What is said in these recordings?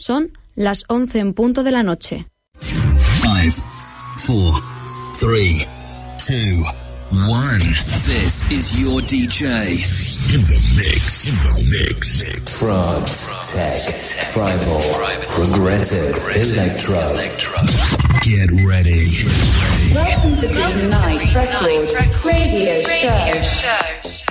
Son las 11 en punto de la noche. 5, 4, 3, 2, 1. This is your DJ. In the mix. In the mix. Trance, tech, tribal, progressive, electro. Get ready. Welcome to the Night Records radio show.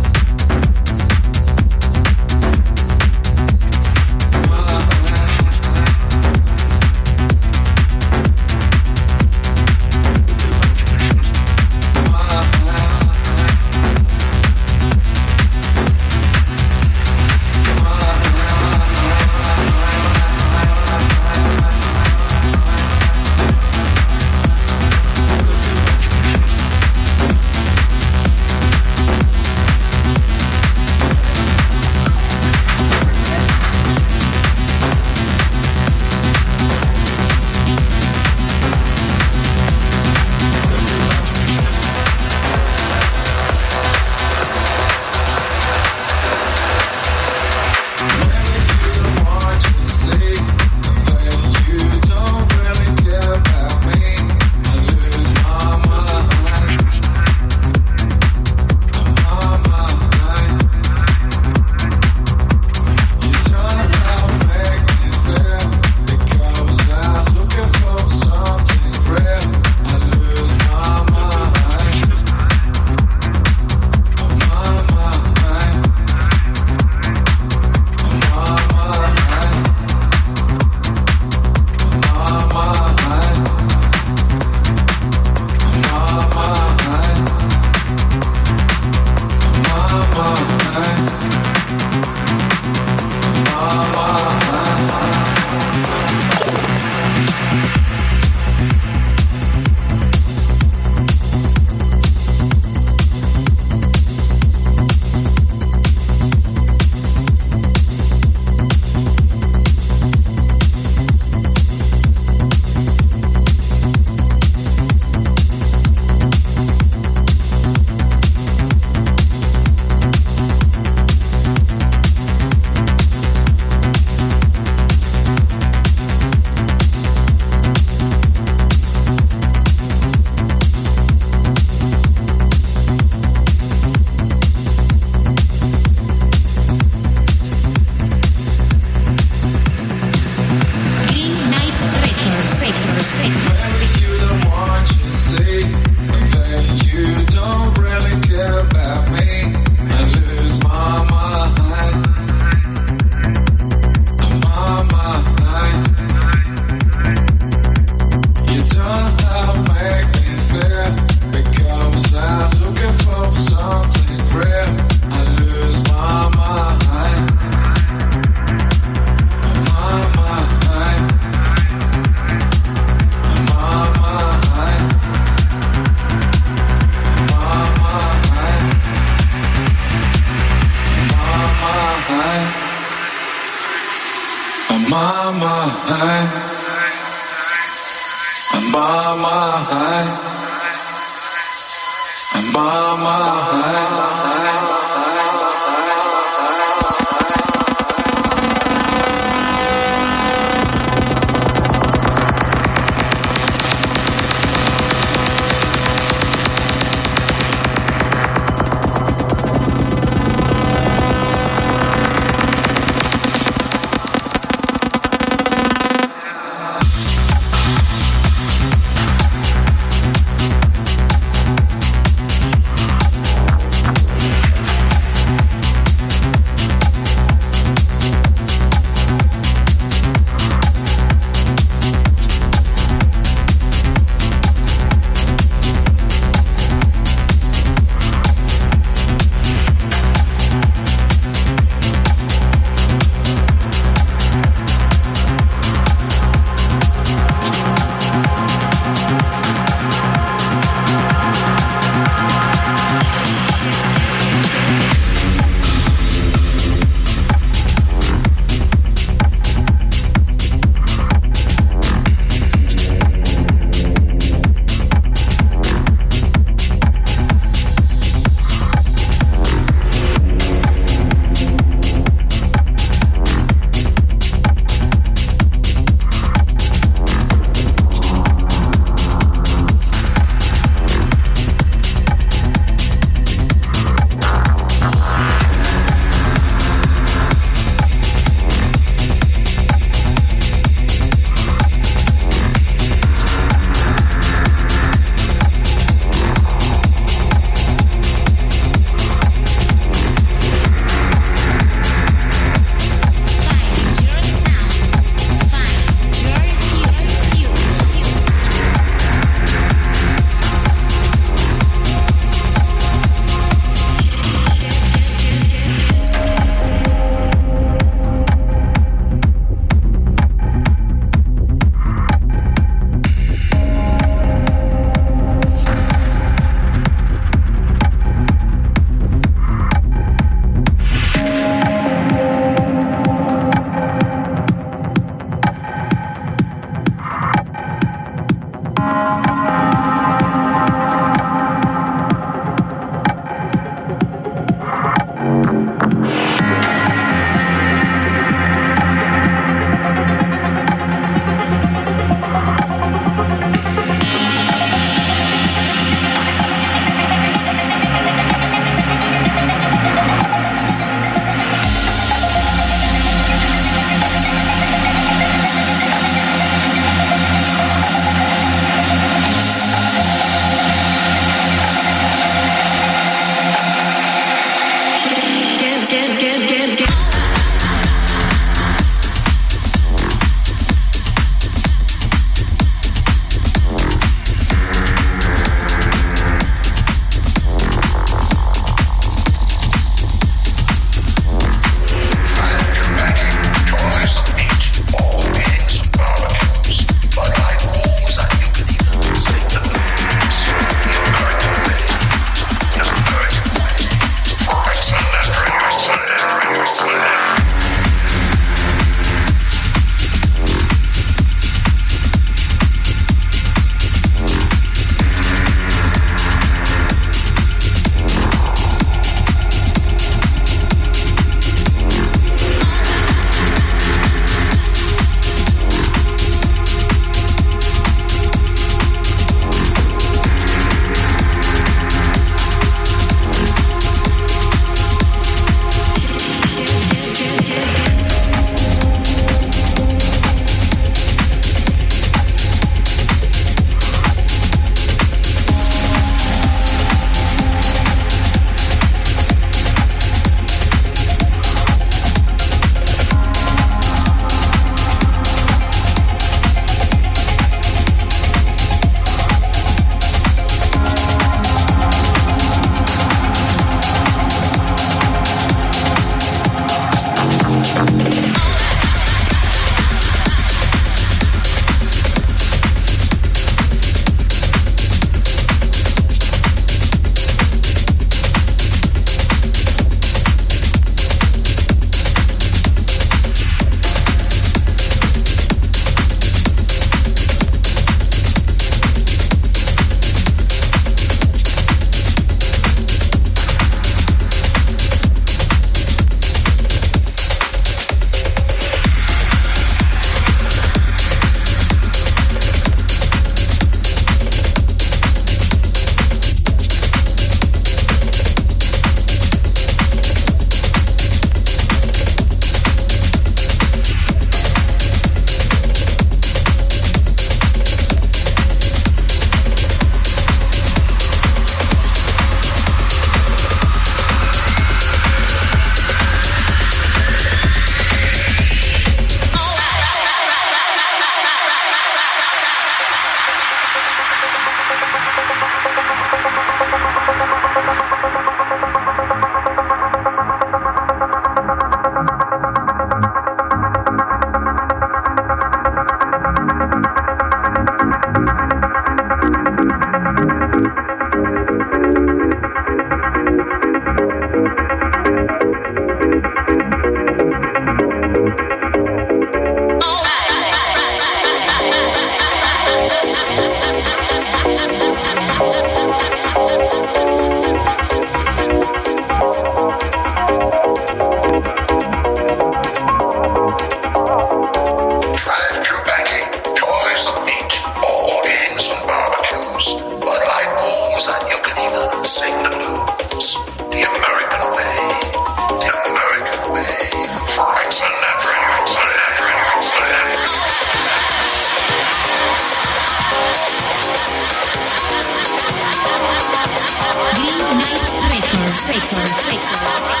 Straight ones. Straight.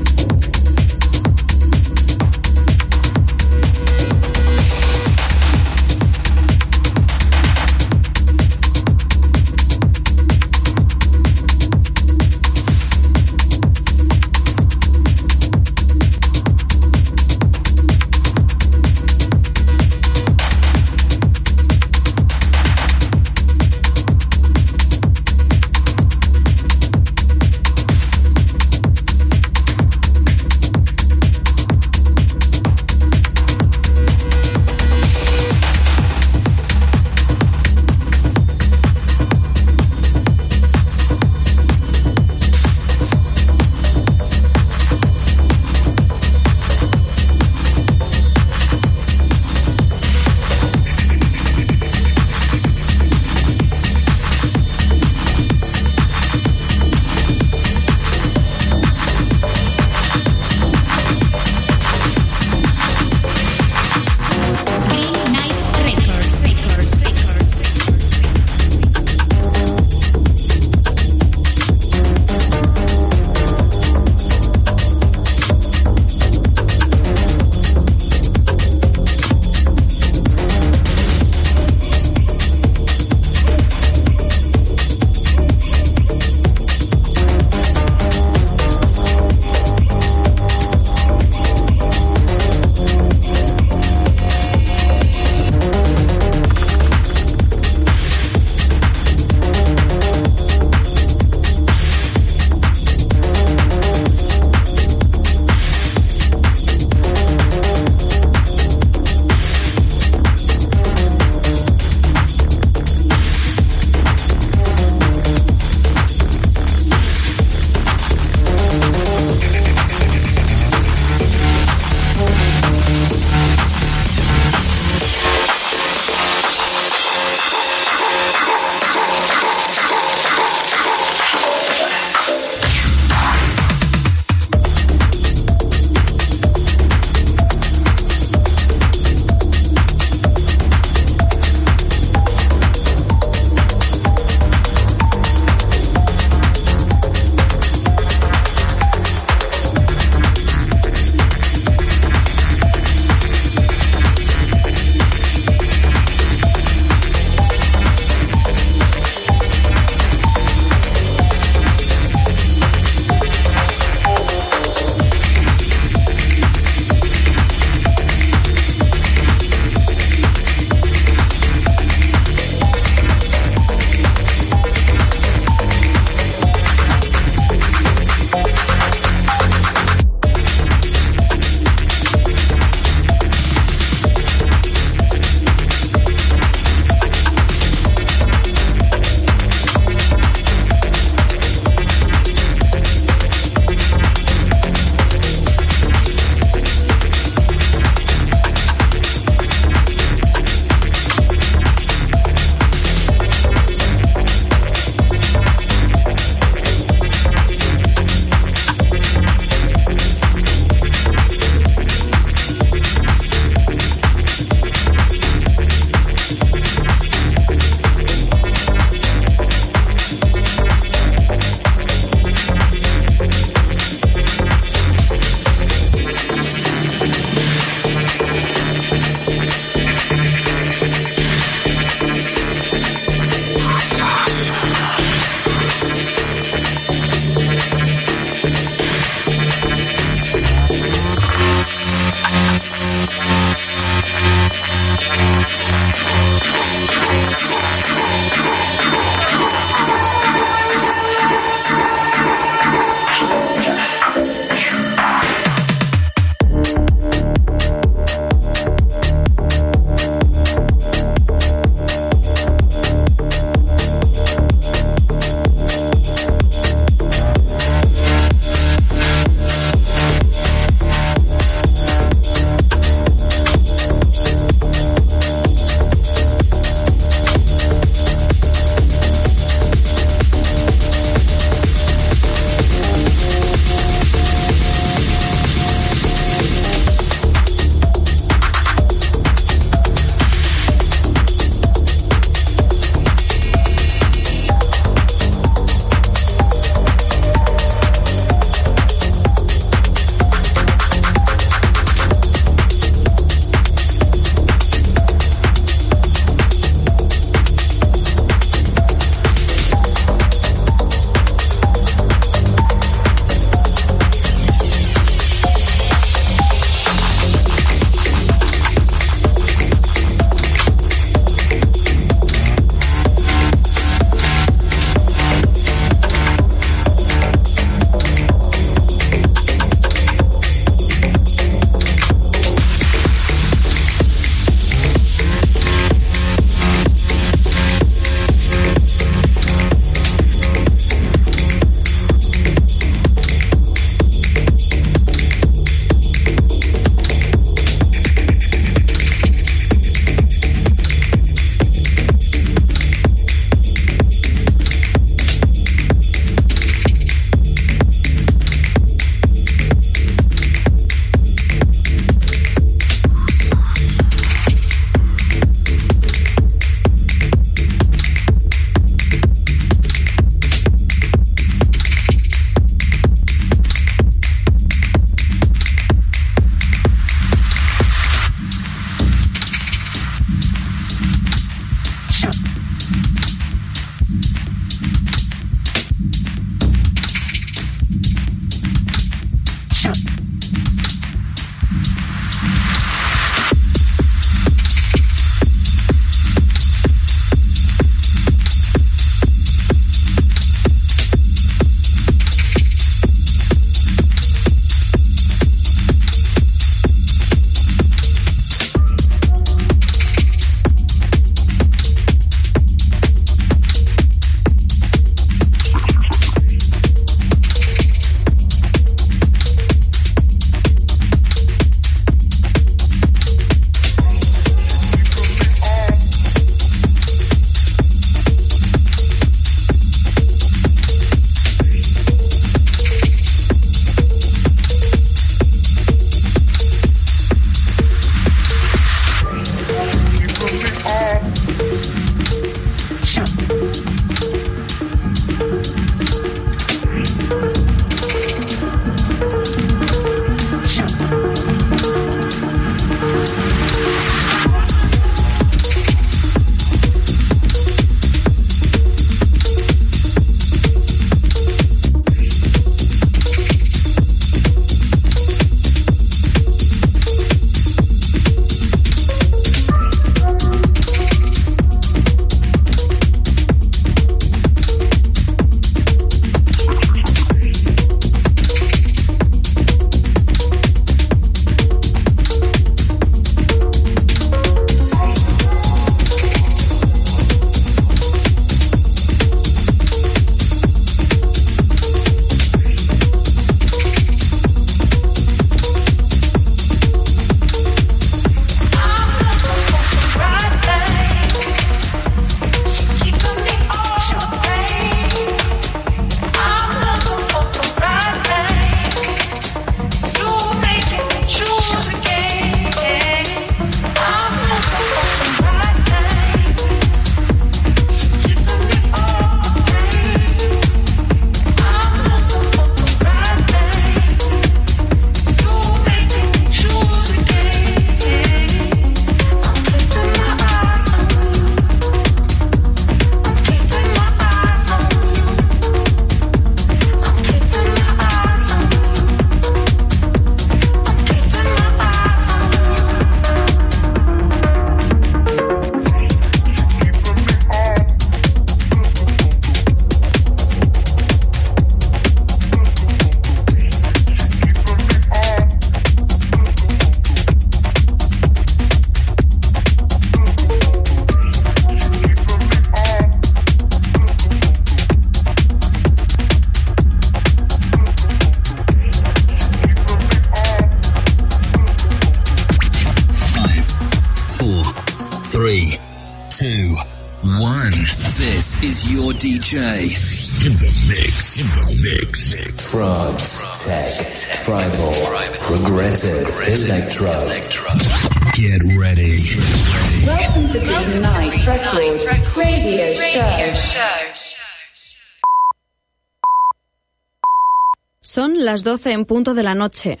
12 en punto de la noche.